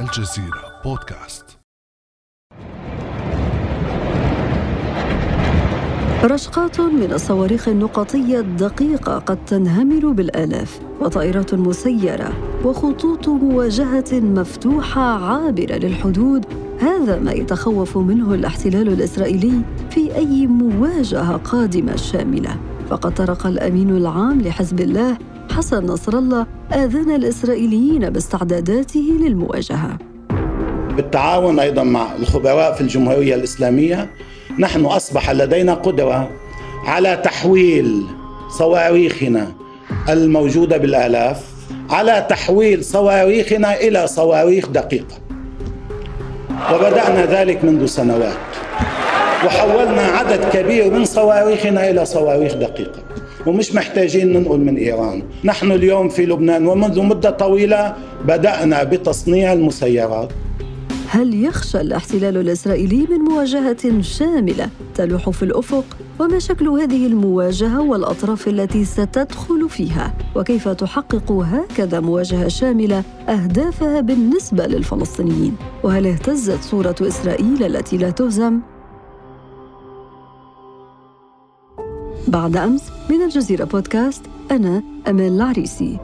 الجزيرة بودكاست. رشقات من الصواريخ النقطية الدقيقة قد تنهمر بالآلاف وطائرات مسيرة وخطوط مواجهة مفتوحة عابرة للحدود. هذا ما يتخوف منه الاحتلال الإسرائيلي في أي مواجهة قادمة شاملة. فقد طرق الأمين العام لحزب الله حسن نصر الله آذان الإسرائيليين باستعداداته للمواجهة. بالتعاون أيضا مع الخبراء في الجمهورية الإسلامية نحن أصبح لدينا قدرة على تحويل صواريخنا الموجودة بالآلاف على تحويل صواريخنا إلى صواريخ دقيقة. وبدأنا ذلك منذ سنوات وحولنا عدد كبير من صواريخنا إلى صواريخ دقيقة. ومش محتاجين ننقل من إيران نحن اليوم في لبنان ومنذ مدة طويلة بدأنا بتصنيع المسيرات هل يخشى الاحتلال الإسرائيلي من مواجهة شاملة تلوح في الأفق؟ وما شكل هذه المواجهة والأطراف التي ستدخل فيها؟ وكيف تحقق هكذا مواجهة شاملة أهدافها بالنسبة للفلسطينيين؟ وهل اهتزت صورة إسرائيل التي لا تهزم؟ بعد أمس من الجزيرة بودكاست أنا أمال العريسي.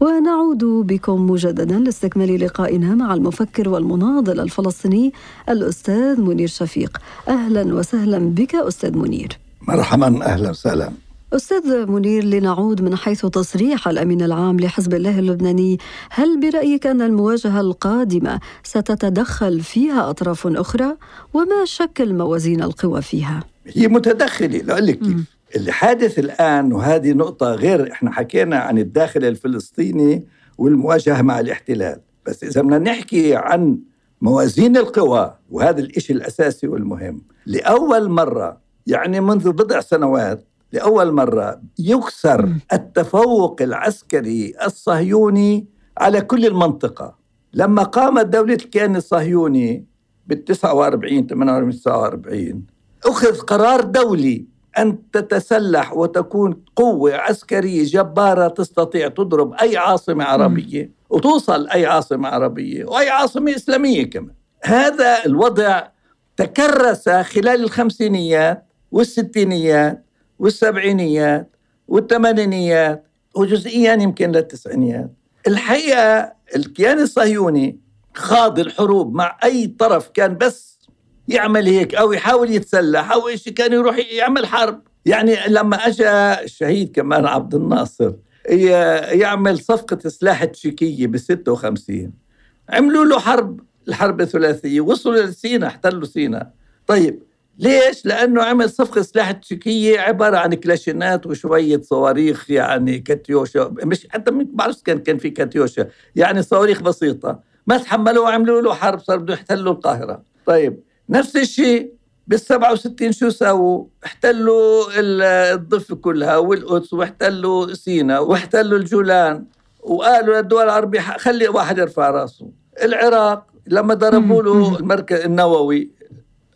ونعود بكم مجددا لاستكمال لقائنا مع المفكر والمناضل الفلسطيني الأستاذ منير شفيق. أهلا وسهلا بك أستاذ منير. مرحبا أهلا وسهلا. أستاذ منير لنعود من حيث تصريح الأمين العام لحزب الله اللبناني. هل برأيك أن المواجهة القادمة ستتدخل فيها أطراف أخرى؟ وما شكل موازين القوى فيها؟ هي متدخلة لأقول لك كيف. اللي حادث الآن وهذه نقطة غير إحنا حكينا عن الداخل الفلسطيني والمواجهة مع الاحتلال. بس إذا بدنا نحكي عن موازين القوى وهذا الإشي الأساسي والمهم. لأول مرة يعني منذ بضع سنوات لأول مرة يكسر التفوق العسكري الصهيوني على كل المنطقة. لما قامت دولة الكيان الصهيوني بال 49 48 49 أخذ قرار دولي أن تتسلح وتكون قوة عسكرية جبارة تستطيع تضرب أي عاصمة عربية وتوصل أي عاصمة عربية وأي عاصمة إسلامية كمان. هذا الوضع تكرس خلال الخمسينيات والستينيات والسبعينيات والثمانينيات وجزئيا يمكن للتسعينيات. الحقيقة الكيان الصهيوني خاض الحروب مع أي طرف كان بس يعمل هيك أو يحاول يتسلح أو إيش كان يروح يعمل حرب. يعني لما أجى الشهيد كمان عبد الناصر يعمل صفقة سلاح تشيكية ب 56 عملوا له حرب الحرب الثلاثية. وصلوا لسينا احتلوا سينا طيب ليش؟ لأنه عمل صفقة سلاح تشيكية عبارة عن كلاشينات وشوية صواريخ يعني كاتيوشا. مش حتى ما بعرف كان كان في كاتيوشا. يعني صواريخ بسيطة. ما تحملوا وعملوا له حرب صار بده يحتلوا القاهرة. طيب نفس الشيء بال 67 شو سووا؟ احتلوا الضفة كلها والقدس واحتلوا سينا واحتلوا الجولان وقالوا للدول العربية خلي واحد يرفع راسه. العراق لما ضربوا له المركز النووي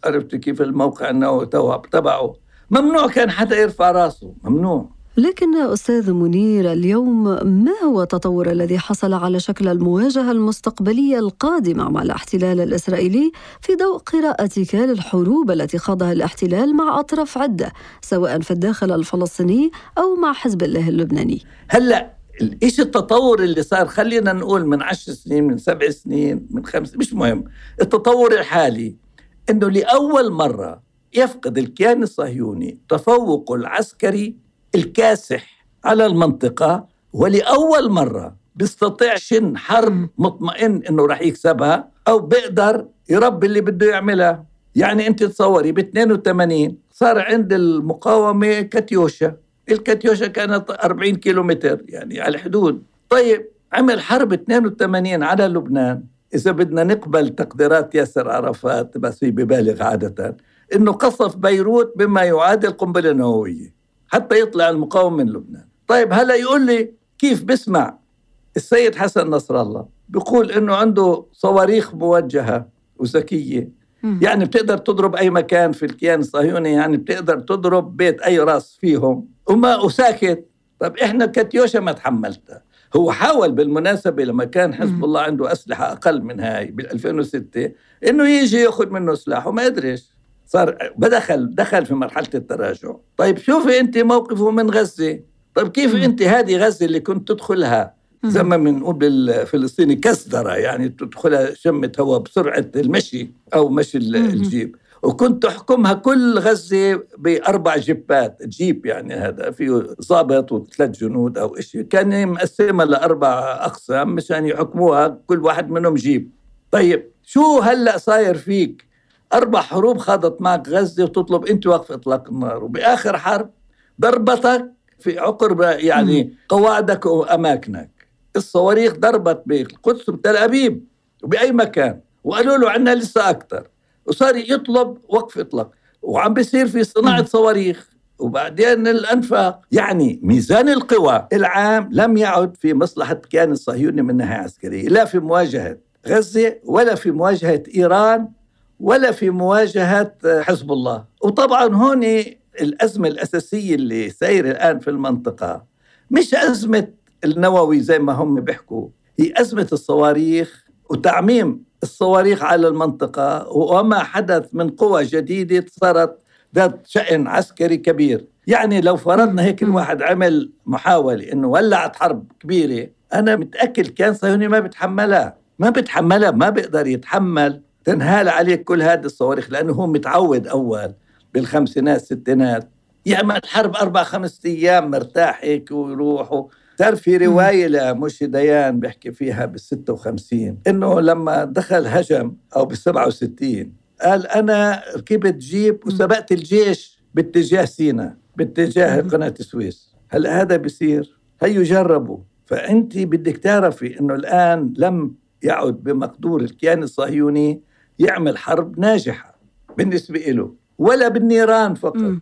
عرفت كيف الموقع النووي تبعه؟ ممنوع كان حدا يرفع راسه ممنوع. لكن أستاذ منير اليوم ما هو التطور الذي حصل على شكل المواجهة المستقبلية القادمة مع الاحتلال الإسرائيلي في ضوء قراءتك للحروب التي خاضها الاحتلال مع أطراف عدة سواء في الداخل الفلسطيني أو مع حزب الله اللبناني؟ هلأ إيش التطور اللي صار؟ خلينا نقول من عشر سنين من سبع سنين من خمس مش مهم. التطور الحالي. إنه لأول مرة يفقد الكيان الصهيوني تفوقه العسكري الكاسح على المنطقة ولأول مرة بيستطيع شن حرب مطمئن إنه رح يكسبها أو بيقدر يربي اللي بده يعملها. يعني أنت تصوري ب 82 صار عند المقاومة كاتيوشا. الكاتيوشا كانت 40 كيلومتر يعني على الحدود. طيب عمل حرب 82 على لبنان. إذا بدنا نقبل تقديرات ياسر عرفات بس هي ببالغ عادة. إنه قصف بيروت بما يعادل قنبلة نووية حتى يطلع المقاوم من لبنان. طيب هلا يقول لي كيف بسمع السيد حسن نصر الله؟ بيقول إنه عنده صواريخ موجهة وذكية. يعني بتقدر تضرب أي مكان في الكيان الصهيوني يعني بتقدر تضرب بيت أي راس فيهم. وما وساكت طب إحنا كاتيوشا ما تحملتها. هو حاول بالمناسبة لما كان حزب. الله عنده أسلحة أقل من هاي بال 2006 إنه يجي يأخذ منه سلاح وما قدرش صار بدخل دخل في مرحلة التراجع طيب شوفي أنت موقفه من غزة طيب كيف. أنت هذه غزة اللي كنت تدخلها. زي ما بنقول بالفلسطيني كسدرة يعني تدخلها شمة هواء بسرعة المشي أو مشي. الجيب وكنت تحكمها كل غزة بأربع جيبات جيب يعني هذا فيه ضابط وثلاث جنود أو شيء كان مقسمها لأربع أقسام مشان يحكموها كل واحد منهم جيب. طيب شو هلأ صاير فيك؟ أربع حروب خاضت معك غزة وتطلب أنت وقف إطلاق النار وبآخر حرب ضربتك في عقر يعني قواعدك وأماكنك. الصواريخ ضربت بالقدس وبتل أبيب وبأي مكان وقالوا له عندنا لسه أكثر وصار يطلب وقف إطلاق. وعم بيصير في صناعة. صواريخ. وبعدين الانفاق يعني ميزان القوى العام لم يعد في مصلحة الكيان الصهيوني من ناحية عسكرية لا في مواجهة غزة ولا في مواجهة إيران ولا في مواجهة حزب الله. وطبعا هون الأزمة الأساسية اللي سايره الآن في المنطقة مش أزمة النووي زي ما هم بيحكوا هي أزمة الصواريخ وتعميم الصواريخ على المنطقة وما حدث من قوى جديدة صارت ذات شأن عسكري كبير. يعني لو فرضنا هيك. الواحد عمل محاولة إنه ولعت حرب كبيرة أنا متأكد كان صهيوني ما بتحملها. ما بتحملها ما بيقدر يتحمل. تنهال عليه كل هذه الصواريخ لأنه هو متعود أول بالخمسينات ستينات. يعمل حرب أربع خمس أيام مرتاح هيك ويروح صار في رواية لمشي ديان بيحكي فيها بال 56 إنه لما دخل هجم أو بال 67 قال أنا ركبت جيب وسبقت الجيش باتجاه سيناء باتجاه مم. قناة السويس هلا هذا بيصير؟ هيو جربوا فأنت بدك تعرفي إنه الآن لم يعد بمقدور الكيان الصهيوني يعمل حرب ناجحة بالنسبة له ولا بالنيران فقط. مم.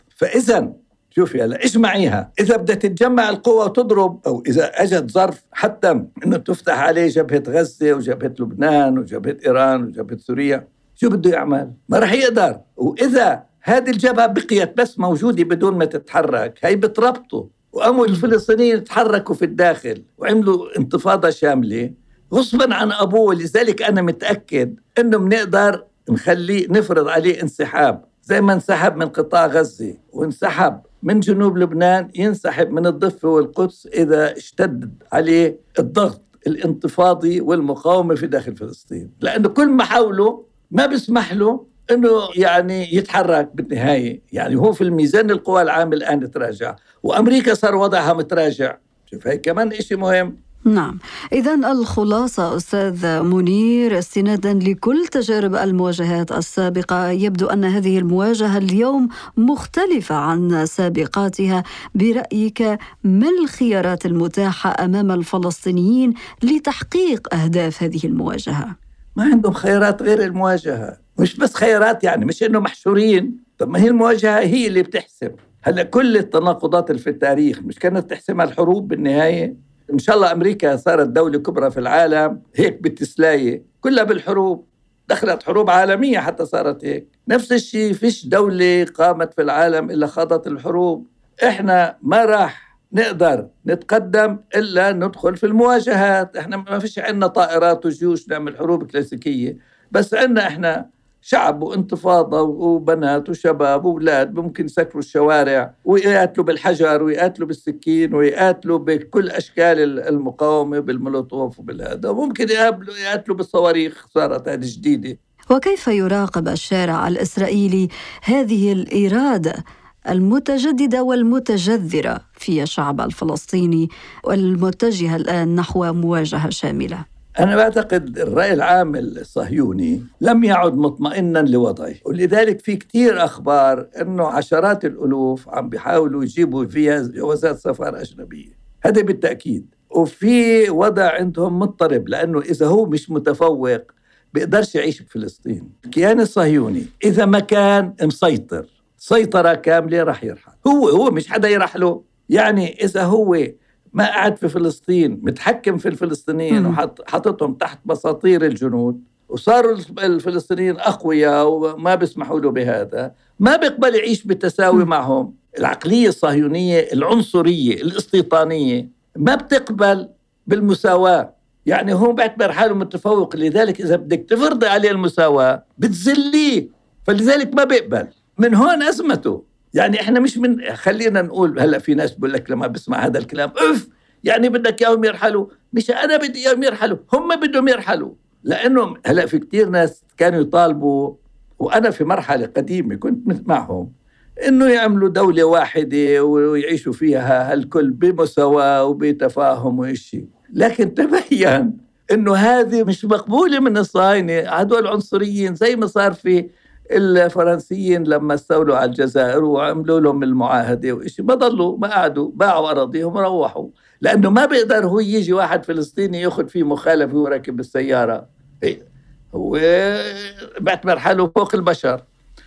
شوفي هلا اجمعيها إذا بدها تتجمع القوى وتضرب أو إذا أجت ظرف حتى إنه تفتح عليه جبهة غزة وجبهة لبنان وجبهة إيران وجبهة سوريا شو بده يعمل؟ ما رح يقدر. وإذا هذه الجبهة بقيت بس موجودة بدون ما تتحرك هي بتربطوا وقاموا الفلسطينيين تحركوا في الداخل وعملوا انتفاضة شاملة. غصبا عن أبوه ولذلك أنا متأكد إنه بنقدر نخليه نفرض عليه انسحاب زي ما انسحب من قطاع غزة وانسحب من جنوب لبنان ينسحب من الضفة والقدس إذا اشتد عليه الضغط الانتفاضي والمقاومة في داخل فلسطين. لأنه كل ما حاولوا ما بيسمح له إنه يعني يتحرك بالنهاية. يعني هو في الميزان القوى العام الآن تراجع وأمريكا صار وضعها متراجع. شوف هي كمان شيء مهم. نعم. إذا الخلاصة أستاذ منير استنادا لكل تجارب المواجهات السابقة. يبدو أن هذه المواجهة اليوم مختلفة عن سابقاتها. برأيك ما الخيارات المتاحة أمام الفلسطينيين لتحقيق أهداف هذه المواجهة؟ ما عندهم خيارات غير المواجهة. مش بس خيارات يعني مش انه محشورين. طب ما هي المواجهة هي اللي بتحسم. هلأ كل التناقضات اللي في التاريخ مش كانت تحسمها الحروب بالنهاية؟ إن شاء الله أمريكا صارت دولة كبرى في العالم هيك بالتسلاية كلها بالحروب دخلت حروب عالمية حتى صارت هيك. نفس الشيء فيش دولة قامت في العالم إلا خاضت الحروب. إحنا ما راح نقدر نتقدم إلا ندخل في المواجهات. إحنا ما فيش عندنا طائرات وجيوش نعمل حروب كلاسيكية بس عندنا إحنا شعب وانتفاضة وبنات وشباب وأولاد ممكن يسكروا الشوارع ويقاتلوا بالحجر ويقاتلوا بالسكين ويقاتلوا بكل أشكال المقاومة بالمولوتوف وبالهذا يقابلوا يقاتلوا بالصواريخ صارت هذه جديدة. وكيف يراقب الشارع الإسرائيلي هذه الإرادة المتجددة والمتجذرة في الشعب الفلسطيني والمتجهة الآن نحو مواجهة شاملة؟ أنا بعتقد الرأي العام الصهيوني لم يعد مطمئنا لوضعه ولذلك في كتير أخبار أنه عشرات الألوف عم بيحاولوا يجيبوا فيها جوازات سفر أجنبية هذا بالتأكيد. وفي وضع عندهم مضطرب لأنه إذا هو مش متفوق بيقدرش يعيش بفلسطين. الكيان الصهيوني إذا ما كان مسيطر سيطرة كاملة رح يرحل. هو هو مش حدا يرحله. يعني إذا هو ما قعد في فلسطين متحكم في الفلسطينيين. وحطتهم تحت بساطير الجنود. وصاروا الفلسطينيين أقوياء وما بيسمحوا له بهذا. ما بيقبل يعيش بالتساوي معهم. العقلية الصهيونية العنصرية الاستيطانية ما بتقبل بالمساواة. يعني هو بيعتبر حاله متفوق. لذلك إذا بدك تفرضي عليه المساواة بتذليه فلذلك ما بيقبل. من هون أزمته. يعني إحنا مش من خلينا نقول هلأ في ناس بقول لك لما بسمع هذا الكلام اف يعني بدك إياهم يرحلوا. مش أنا بدي إياهم يرحلوا هم بدهم يرحلوا. لأنه هلأ في كثير ناس كانوا يطالبوا وأنا في مرحلة قديمة كنت معهم إنه يعملوا دولة واحدة ويعيشوا فيها الكل بمساواة وبتفاهم وشيء لكن تبين إنه هذه مش مقبولة من الصهاينة. هدول عنصريين زي ما صار في الفرنسيين لما استولوا على الجزائر وعملوا لهم المعاهدة وإشي. ما ضلوا ما قعدوا باعوا أراضيهم وروحوا. لأنه ما بيقدر هو يجي واحد فلسطيني يأخذ فيه مخالفة وراكب السيارة. إيه، هو بيعتبر حاله فوق البشر.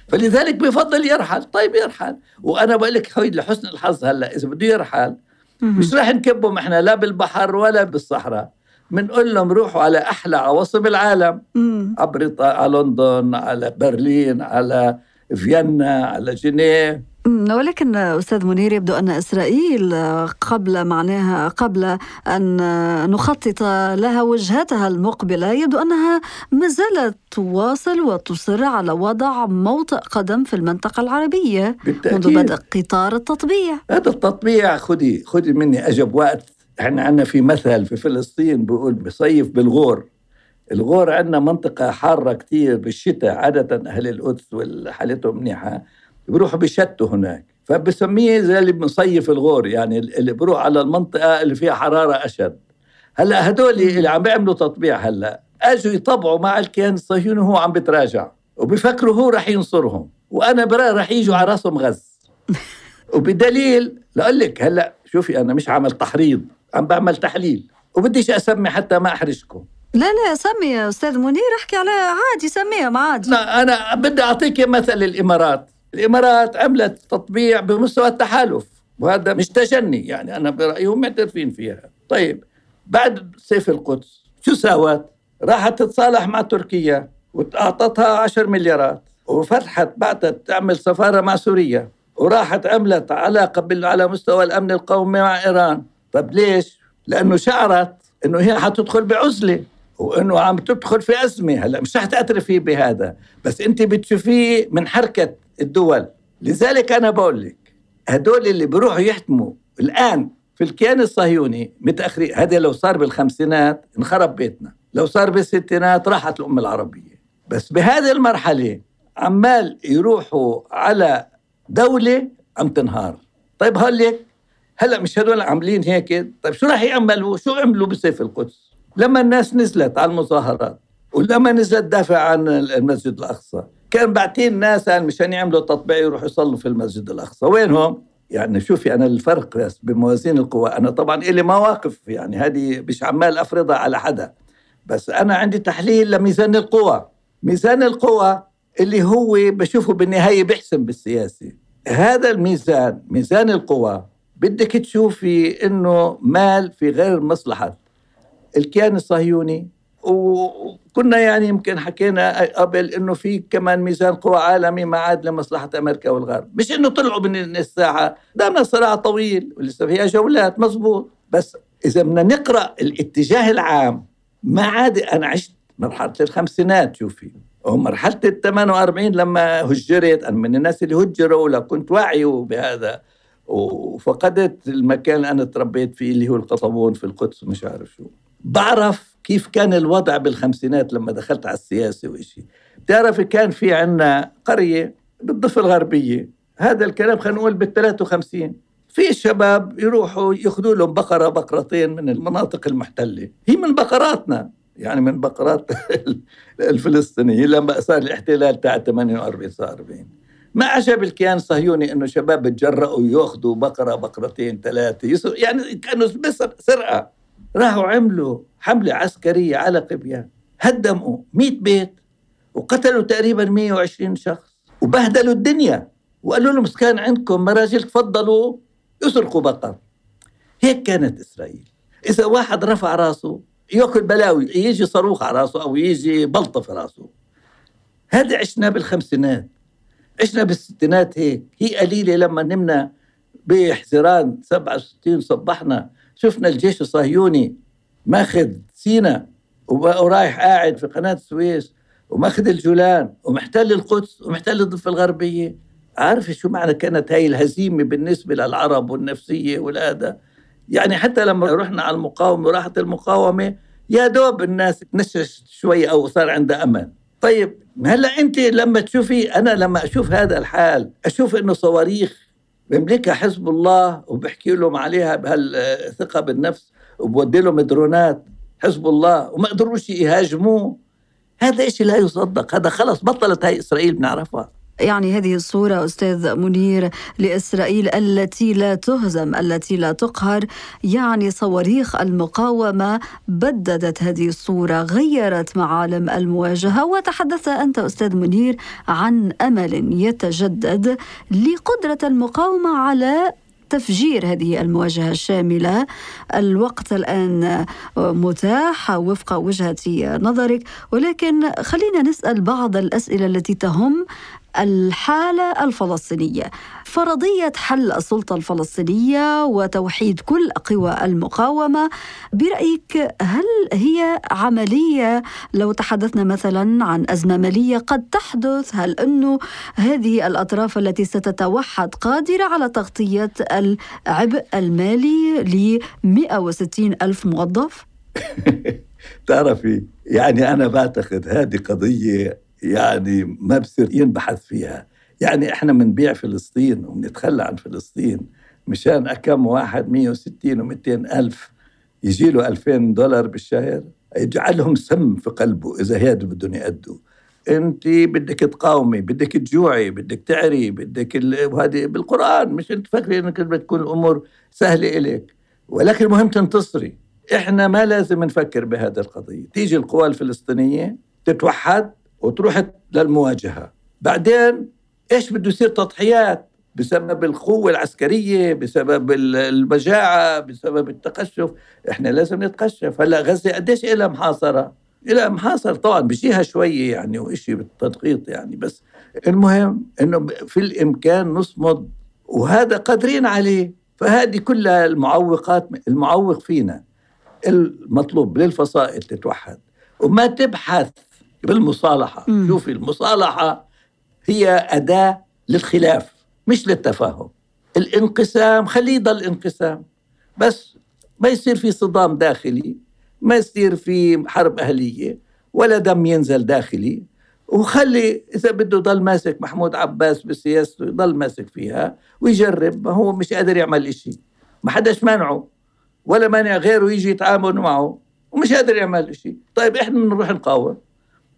فلذلك بفضل يرحل. طيب يرحل. وأنا بقول لك هي لحسن الحظ هلأ إذا بده يرحل مش راح نكبهم إحنا لا بالبحر ولا بالصحراء. بنقول لهم روحوا على أحلى عواصم العالم. عبر على لندن على برلين على فيينا على جنيف. ولكن أستاذ منير يبدو أن إسرائيل قبل معناها قبل أن نخطط لها وجهتها المقبلة يبدو أنها ما زالت تواصل وتصر على وضع موطئ قدم في المنطقة العربية بالتأكيد. منذ بدء قطار التطبيع. هذا التطبيع خذي خذي مني أجب وقت إحنا عندنا في مثل في فلسطين بيقول بصيف بالغور. الغور عندنا منطقة حارة كتير بالشتاء عادة أهل القدس وحالتهم منيحة بيروحوا بيشتوا هناك. فبسميه زي اللي بنصيف الغور يعني اللي بيروح على المنطقة اللي فيها حرارة أشد. هلأ هدول اللي عم بيعملوا تطبيع هلأ أجوا يطبعوا مع الكيان الصهيوني وهو عم بتراجع وبيفكروا هو رح ينصرهم وأنا براي رح يجوا على راسهم غز. وبدليل لأقول لك هلأ شوفي أنا مش عامل تحريض. عم بعمل تحليل وبديش أسمي حتى ما أحرجكم. لا لا سمي يا أستاذ منير احكي على عادي سميها ما عادي. لا أنا بدي أعطيك مثل الإمارات. الإمارات عملت تطبيع بمستوى التحالف وهذا مش تجني يعني أنا برايي هم معترفين فيها. طيب بعد سيف القدس شو ساوت؟ راحت تتصالح مع تركيا وأعطتها 10 مليارات وفتحت بعدت تعمل سفارة مع سوريا وراحت عملت علاقة على مستوى الأمن القومي مع إيران. طب ليش؟ لأنه شعرت إنه هي حتدخل بعزلة وإنه عم تدخل في أزمة. هلأ مش رح تعترفي بهذا. بس انت بتشوفيه من حركة الدول. لذلك أنا بقول لك هدول اللي بيروحوا يحتموا الآن في الكيان الصهيوني متأخرين. هذا لو صار بالخمسينات انخرب بيتنا. لو صار بالستينات راحت الأمة العربية. بس بهذه المرحلة عمال يروحوا على دولة عم تنهار. طيب هقول هلا مش هدول عاملين هيك؟ طيب شو راح يعملوا شو عملوا بسيف القدس؟ لما الناس نزلت على المظاهرات ولما نزلت دافع عن المسجد الأقصى كان بعتين ناس مشان يعملوا تطبيع يروحوا يصلوا في المسجد الأقصى. وينهم؟ يعني شوفي أنا الفرق بس بموازين القوى. أنا طبعا لي مواقف يعني هذه مش عمال أفرضها على حدا. بس أنا عندي تحليل لميزان القوى. ميزان القوى اللي هو بشوفه بالنهاية بيحسم بالسياسة. هذا الميزان ميزان القوى بدك تشوفي إنه مال في غير مصلحه الكيان الصهيوني وكنا يعني يمكن حكينا قبل إنه في كمان ميزان قوى عالمي ما عاد لمصلحة أمريكا والغرب. مش إنه طلعوا من الساعة دامنا صراع طويل ولسه فيها جولات مزبوط بس إذا بدنا نقرأ الاتجاه العام ما عاد أنا عشت مرحلة الخمسينات شوفي. ومرحلة ال 48 لما هجرت أنا من الناس اللي هجروا ولا كنت واعي بهذا. وفقدت المكان اللي أنا تربيت فيه اللي هو القطبون في القدس مش عارف شو. بعرف كيف كان الوضع بالخمسينات لما دخلت على السياسة وإشي. بتعرف كان في عنا قرية بالضفة الغربية. هذا الكلام خلينا نقول بال 53 في شباب يروحوا يأخذوا لهم بقرة بقرتين من المناطق المحتلة. هي من بقراتنا يعني من بقرات الفلسطينيين لما صار الاحتلال تاع 48 49 ما عجب الكيان الصهيوني إنه شباب تجرأوا يأخذوا بقرة بقرتين ثلاثة يعني كانوا بس سرقة. راحوا عملوا حملة عسكرية على قبيان هدموا 100 بيت وقتلوا تقريبا 120 شخص وبهدلوا الدنيا وقالوا لهم كان عندكم مراجل تفضلوا يسرقوا بقر. هيك كانت إسرائيل. إذا واحد رفع راسه يأكل بلاوي يجي صاروخ على راسه أو يجي بلطه في راسه. هذا عشنا بالخمسينات. عشنا بالستينات هيك. هي قليلة لما نمنا بحزيران 67 صبحنا. شفنا الجيش الصهيوني ماخذ سينا ورايح قاعد في قناة السويس وماخذ الجولان ومحتل القدس ومحتل الضفة الغربية. عارف شو معنى كانت هاي الهزيمة بالنسبة للعرب والنفسية والهذا؟ يعني حتى لما رحنا على المقاومة وراحت المقاومة يا دوب الناس تنشش شوي أو صار عندها أمل. طيب هلا انت لما تشوفي أنا لما أشوف هذا الحال أشوف إنه صواريخ بيملكها حزب الله وبحكي لهم عليها بهالثقة بالنفس وبودي لهم درونات حزب الله وما قدروش يهاجموه هذا شيء لا يصدق هذا خلص بطلت هاي إسرائيل بنعرفها. يعني هذه الصورة أستاذ منير لإسرائيل التي لا تهزم التي لا تقهر. يعني صواريخ المقاومة بددت هذه الصورة غيرت معالم المواجهة. وتحدث أنت أستاذ منير عن أمل يتجدد لقدرة المقاومة على تفجير هذه المواجهة الشاملة. الوقت الآن متاح وفق وجهة نظرك ولكن خلينا نسأل بعض الأسئلة التي تهم الحالة الفلسطينية فرضية حل السلطة الفلسطينية وتوحيد كل قوى المقاومة برأيك هل هي عملية لو تحدثنا مثلا عن أزمة مالية قد تحدث هل أنه هذه الأطراف التي ستتوحد قادرة على تغطية العبء المالي ل 160 ألف موظف؟ تعرفي يعني أنا بعتقد هذه قضية يعني ما بصير ينبحث فيها. يعني إحنا بنبيع فلسطين وبنتخلى عن فلسطين مشان أكم واحد 160 و200 ألف يجي له 2000 دولار بالشهر يجعلهم سم في قلبه إذا هذا بدهم يأدوا. أنت بدك تقاومي بدك تجوعي بدك تعري بدك وهذه بالقرآن مش أنت فاكري إنك بتكون الأمور سهلة إليك. ولكن المهم تنتصري. إحنا ما لازم نفكر بهذه القضية. تيجي القوى الفلسطينية تتوحد وتروح للمواجهة. بعدين إيش بده يصير تضحيات؟ بسبب القوة العسكرية بسبب المجاعة بسبب التقشف. إحنا لازم نتقشف. هلأ غزة قديش إلها محاصرة؟ إلها محاصرة طبعا بشيها شوية يعني وإشي بالتدقيق يعني. بس المهم إنه في الإمكان نصمد وهذا قادرين عليه. فهذه كلها المعوقات المعوق فينا. المطلوب للفصائل تتوحد. وما تبحث بالمصالحة. مم. شوفي المصالحة هي أداة للخلاف مش للتفاهم. الانقسام خليه يضل انقسام. بس ما يصير في صدام داخلي ما يصير في حرب أهلية ولا دم ينزل داخلي. وخلي إذا بده يضل ماسك محمود عباس بسياسته يضل ماسك فيها ويجرب. ما هو مش قادر يعمل إشي. ما حداش مانعه ولا مانع غيره يجي يتعامل معه ومش قادر يعمل إشي. طيب إحنا بنروح نقاوم.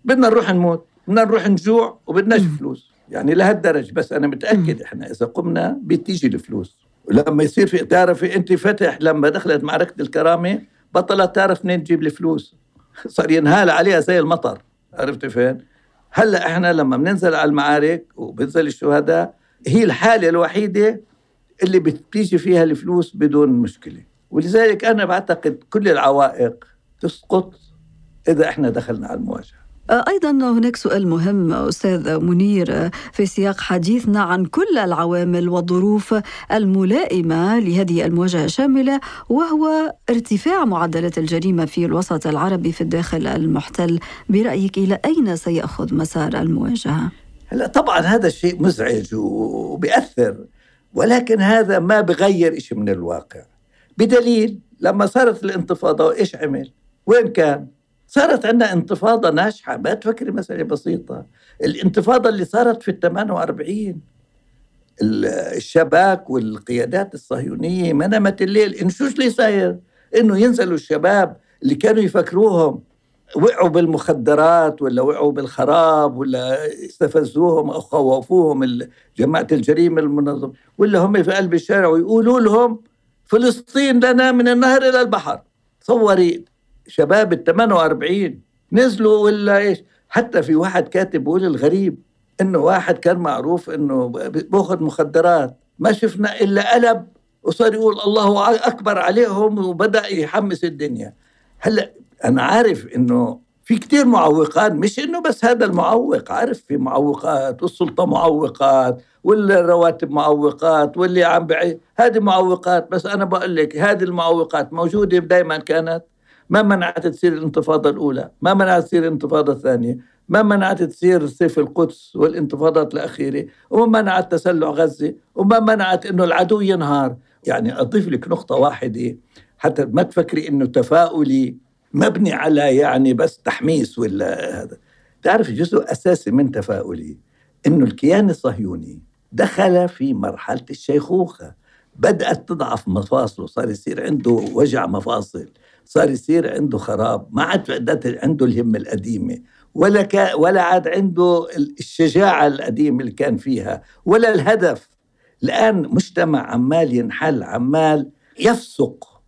بدنا نروح نموت بدنا نروح نجوع وبدناش فلوس. يعني لهالدرجة. بس أنا متأكد إحنا إذا قمنا بتيجي الفلوس. ولما يصير في تعرفي أنت فتح لما دخلت معركة الكرامة بطلت تعرف منين تجيب الفلوس. صار ينهال عليها زي المطر. عرفت فين؟ هلأ إحنا لما بننزل على المعارك وبنزل الشهداء هي الحالة الوحيدة اللي بتيجي فيها الفلوس بدون مشكلة. ولذلك أنا بعتقد كل العوائق تسقط إذا إحنا دخلنا على المواجهة. أيضا هناك سؤال مهم أستاذ منير في سياق حديثنا عن كل العوامل والظروف الملائمة لهذه المواجهة الشاملة وهو ارتفاع معدلات الجريمة في الوسط العربي في الداخل المحتل برأيك إلى أين سيأخذ مسار المواجهة؟ هلا طبعا هذا الشيء مزعج وبيأثر ولكن هذا ما بغير شيء من الواقع بدليل لما صارت الانتفاضة إيش عمل؟ وين كان؟ صارت عندنا انتفاضة ناجحة. ما تفكري مسألة بسيطة. الانتفاضة اللي صارت في ال 48 الشباك والقيادات الصهيونية ما نمت الليل. إن شو اللي صاير؟ إنه ينزلوا الشباب اللي كانوا يفكروهم وقعوا بالمخدرات ولا وقعوا بالخراب ولا استفزوهم أو خوفوهم جماعة الجريمة المنظمة ولا هم في قلب الشارع ويقولوا لهم فلسطين لنا من النهر إلى البحر. تصوري شباب ال 48 نزلوا ولا إيش؟ حتى في واحد كاتب بيقول الغريب إنه واحد كان معروف إنه باخذ مخدرات ما شفنا إلا قلب وصار يقول الله أكبر عليهم وبدأ يحمس الدنيا. هلأ أنا عارف إنه في كتير معوقات مش إنه بس هذا المعوق عارف في معوقات والسلطة معوقات والرواتب معوقات واللي عم بعي هذه معوقات بس أنا بقول لك هذه المعوقات موجودة دائما كانت. ما منعت تصير الانتفاضة الأولى؟ ما منعت تصير الانتفاضة الثانية؟ ما منعت تصير سيف القدس والانتفاضات الأخيرة؟ وما منعت تسلع غزة؟ وما منعت أنه العدو ينهار؟ يعني أضيف لك نقطة واحدة. حتى ما تفكري أنه تفاؤلي مبني على يعني بس تحميس ولا هذا. تعرف جزء أساسي من تفاؤلي أنه الكيان الصهيوني دخل في مرحلة الشيخوخة. بدأت تضعف مفاصله صار يصير عنده وجع مفاصل. صار يصير عنده خراب ما عاد عنده الهمة القديمة ولا كا ولا عاد عنده الشجاعة القديمة اللي كان فيها ولا الهدف. الآن مجتمع عمال ينحل عمال يفسق.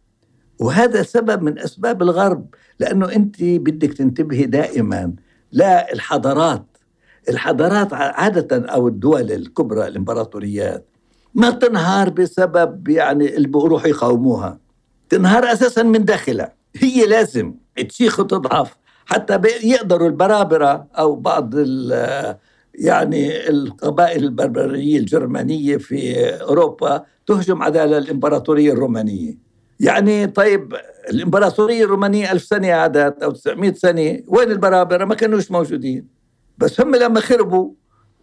وهذا سبب من أسباب الغرب لأنه أنت بدك تنتبهي دائما لا الحضارات. الحضارات عادة أو الدول الكبرى الإمبراطوريات ما تنهار بسبب يعني اللي بيروحوا يقاوموها. تنهار أساسا من داخلها. هي لازم تشيخ وتضعف حتى يقدروا البرابرة أو بعض يعني القبائل البربرية الجرمانية في أوروبا تهجم على الإمبراطورية الرومانية. يعني طيب الإمبراطورية الرومانية ألف سنة عادت أو 900 سنة وين البرابرة؟ ما كانوش موجودين. بس هم لما خربوا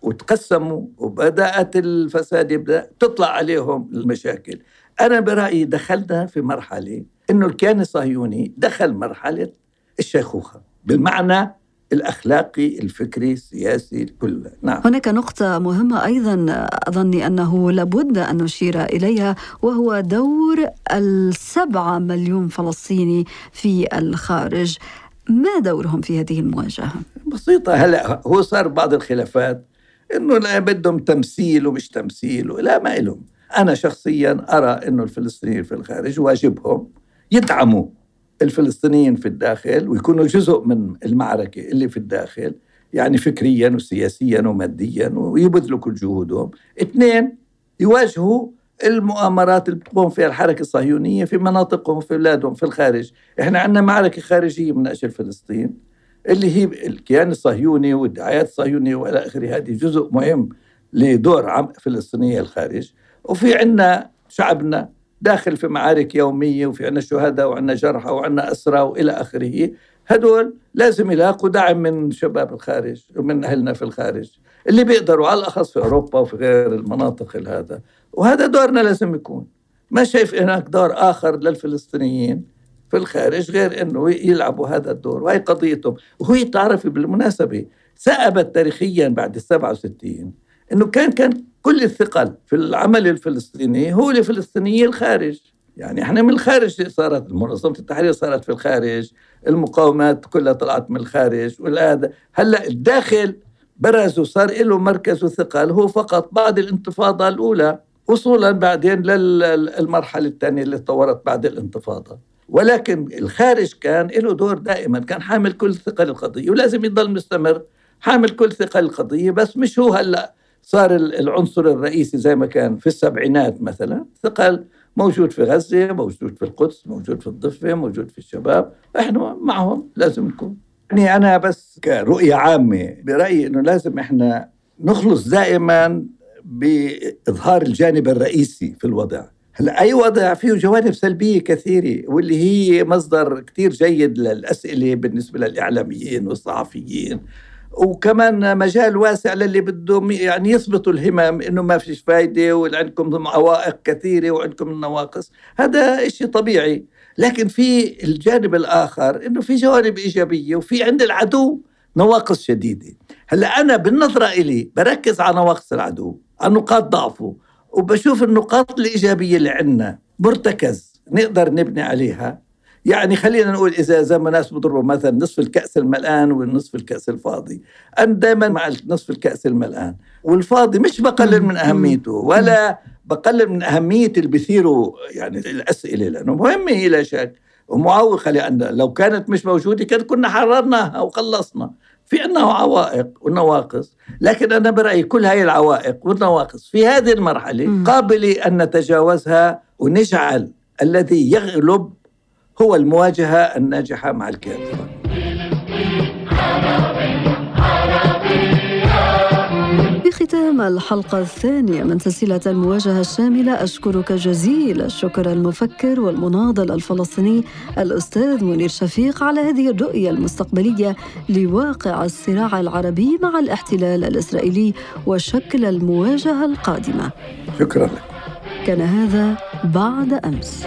وتقسموا وبدأت الفساد يبدأ تطلع عليهم المشاكل. أنا برأيي دخلنا في مرحلة إنه الكيان الصهيوني دخل مرحلة الشيخوخة بالمعنى الأخلاقي الفكري السياسي كل نعم. هناك نقطة مهمة أيضا أظني أنه لابد أن نشير إليها وهو دور السبعة مليون فلسطيني في الخارج. ما دورهم في هذه المواجهة؟ بسيطة هلا هو صار بعض الخلافات إنه لا بدهم تمثيل ومش تمثيل لا ما لهم أنا شخصيا أرى إنه الفلسطينيين في الخارج واجبهم يدعموا الفلسطينيين في الداخل ويكونوا جزء من المعركة اللي في الداخل يعني فكريا وسياسيا وماديا ويبذلوا كل جهودهم. اثنين يواجهوا المؤامرات اللي بتقوم فيها الحركة الصهيونية في مناطقهم في بلادهم في الخارج. إحنا عندنا معركة خارجية من أجل فلسطين اللي هي الكيان الصهيوني والدعايات الصهيونية وإلى آخره. هذه جزء مهم لدور عم فلسطينية الخارج. وفي عندنا شعبنا داخل في معارك يومية وفي عنا شهداء وعنا جرحى وعنا أسرى وإلى آخره. هدول لازم يلاقوا دعم من شباب الخارج ومن أهلنا في الخارج اللي بيقدروا على الأخص في أوروبا وفي غير المناطق هذا وهذا دورنا لازم يكون. ما شايف هناك دور آخر للفلسطينيين في الخارج غير أنه يلعبوا هذا الدور وهي قضيتهم. وهي تعرفي بالمناسبة ثأبت تاريخيا بعد السبعة وستين. أنه كان كان كل الثقل في العمل الفلسطيني هو لفلسطيني الخارج. يعني إحنا من الخارج صارت منظمة التحرير صارت في الخارج المقاومات كلها طلعت من الخارج والآن هلأ الداخل برز وصار له مركز وثقل هو فقط بعد الانتفاضة الأولى وصولا بعدين للمرحلة الثانية اللي تطورت بعد الانتفاضة. ولكن الخارج كان له دور دائما كان حامل كل ثقل القضية ولازم يضل مستمر حامل كل ثقل القضية بس مش هو هلأ صار العنصر الرئيسي زي ما كان في السبعينات مثلا ثقل موجود في غزة موجود في القدس موجود في الضفة موجود في الشباب. إحنا معهم لازم نكون. يعني أنا بس كرؤية عامة برأيي أنه لازم إحنا نخلص دائما بإظهار الجانب الرئيسي في الوضع. هلأ أي وضع فيه جوانب سلبية كثيرة واللي هي مصدر كثير جيد للأسئلة بالنسبة للإعلاميين والصحفيين. وكمان مجال واسع للي بدهم يعني يثبتوا الهمم إنه ما فيش فايدة وعندكم عوائق كثيرة وعندكم نواقص هذا شيء طبيعي. لكن في الجانب الآخر إنه في جوانب إيجابية وفي عند العدو نواقص شديدة. هلأ أنا بالنظرة إلي بركز على نواقص العدو على نقاط ضعفه وبشوف النقاط الإيجابية اللي عندنا مرتكز نقدر نبني عليها. يعني خلينا نقول إذا زي ما ناس بضربوا مثلا نصف الكأس الملآن والنصف الكأس الفاضي. أنا دائما مع نصف الكأس الملآن. والفاضي مش بقلل من أهميته ولا بقلل من أهمية اللي بيثيروا يعني الأسئلة لأنه مهمه هي لا شك ومعوقه لأن لو كانت مش موجودة كان كنا حررناها وخلصنا. في عندنا عوائق ونواقص لكن أنا برأيي كل هاي العوائق والنواقص في هذه المرحلة قابلة أن نتجاوزها ونجعل الذي يغلب هو المواجهة الناجحة مع الكارثة بختام الحلقة الثانية من سلسلة المواجهة الشاملة أشكرك جزيل الشكر المفكر والمناضل الفلسطيني الأستاذ منير شفيق على هذه الرؤية المستقبلية لواقع الصراع العربي مع الاحتلال الإسرائيلي وشكل المواجهة القادمة. شكرا لك. كان هذا بعد أمس.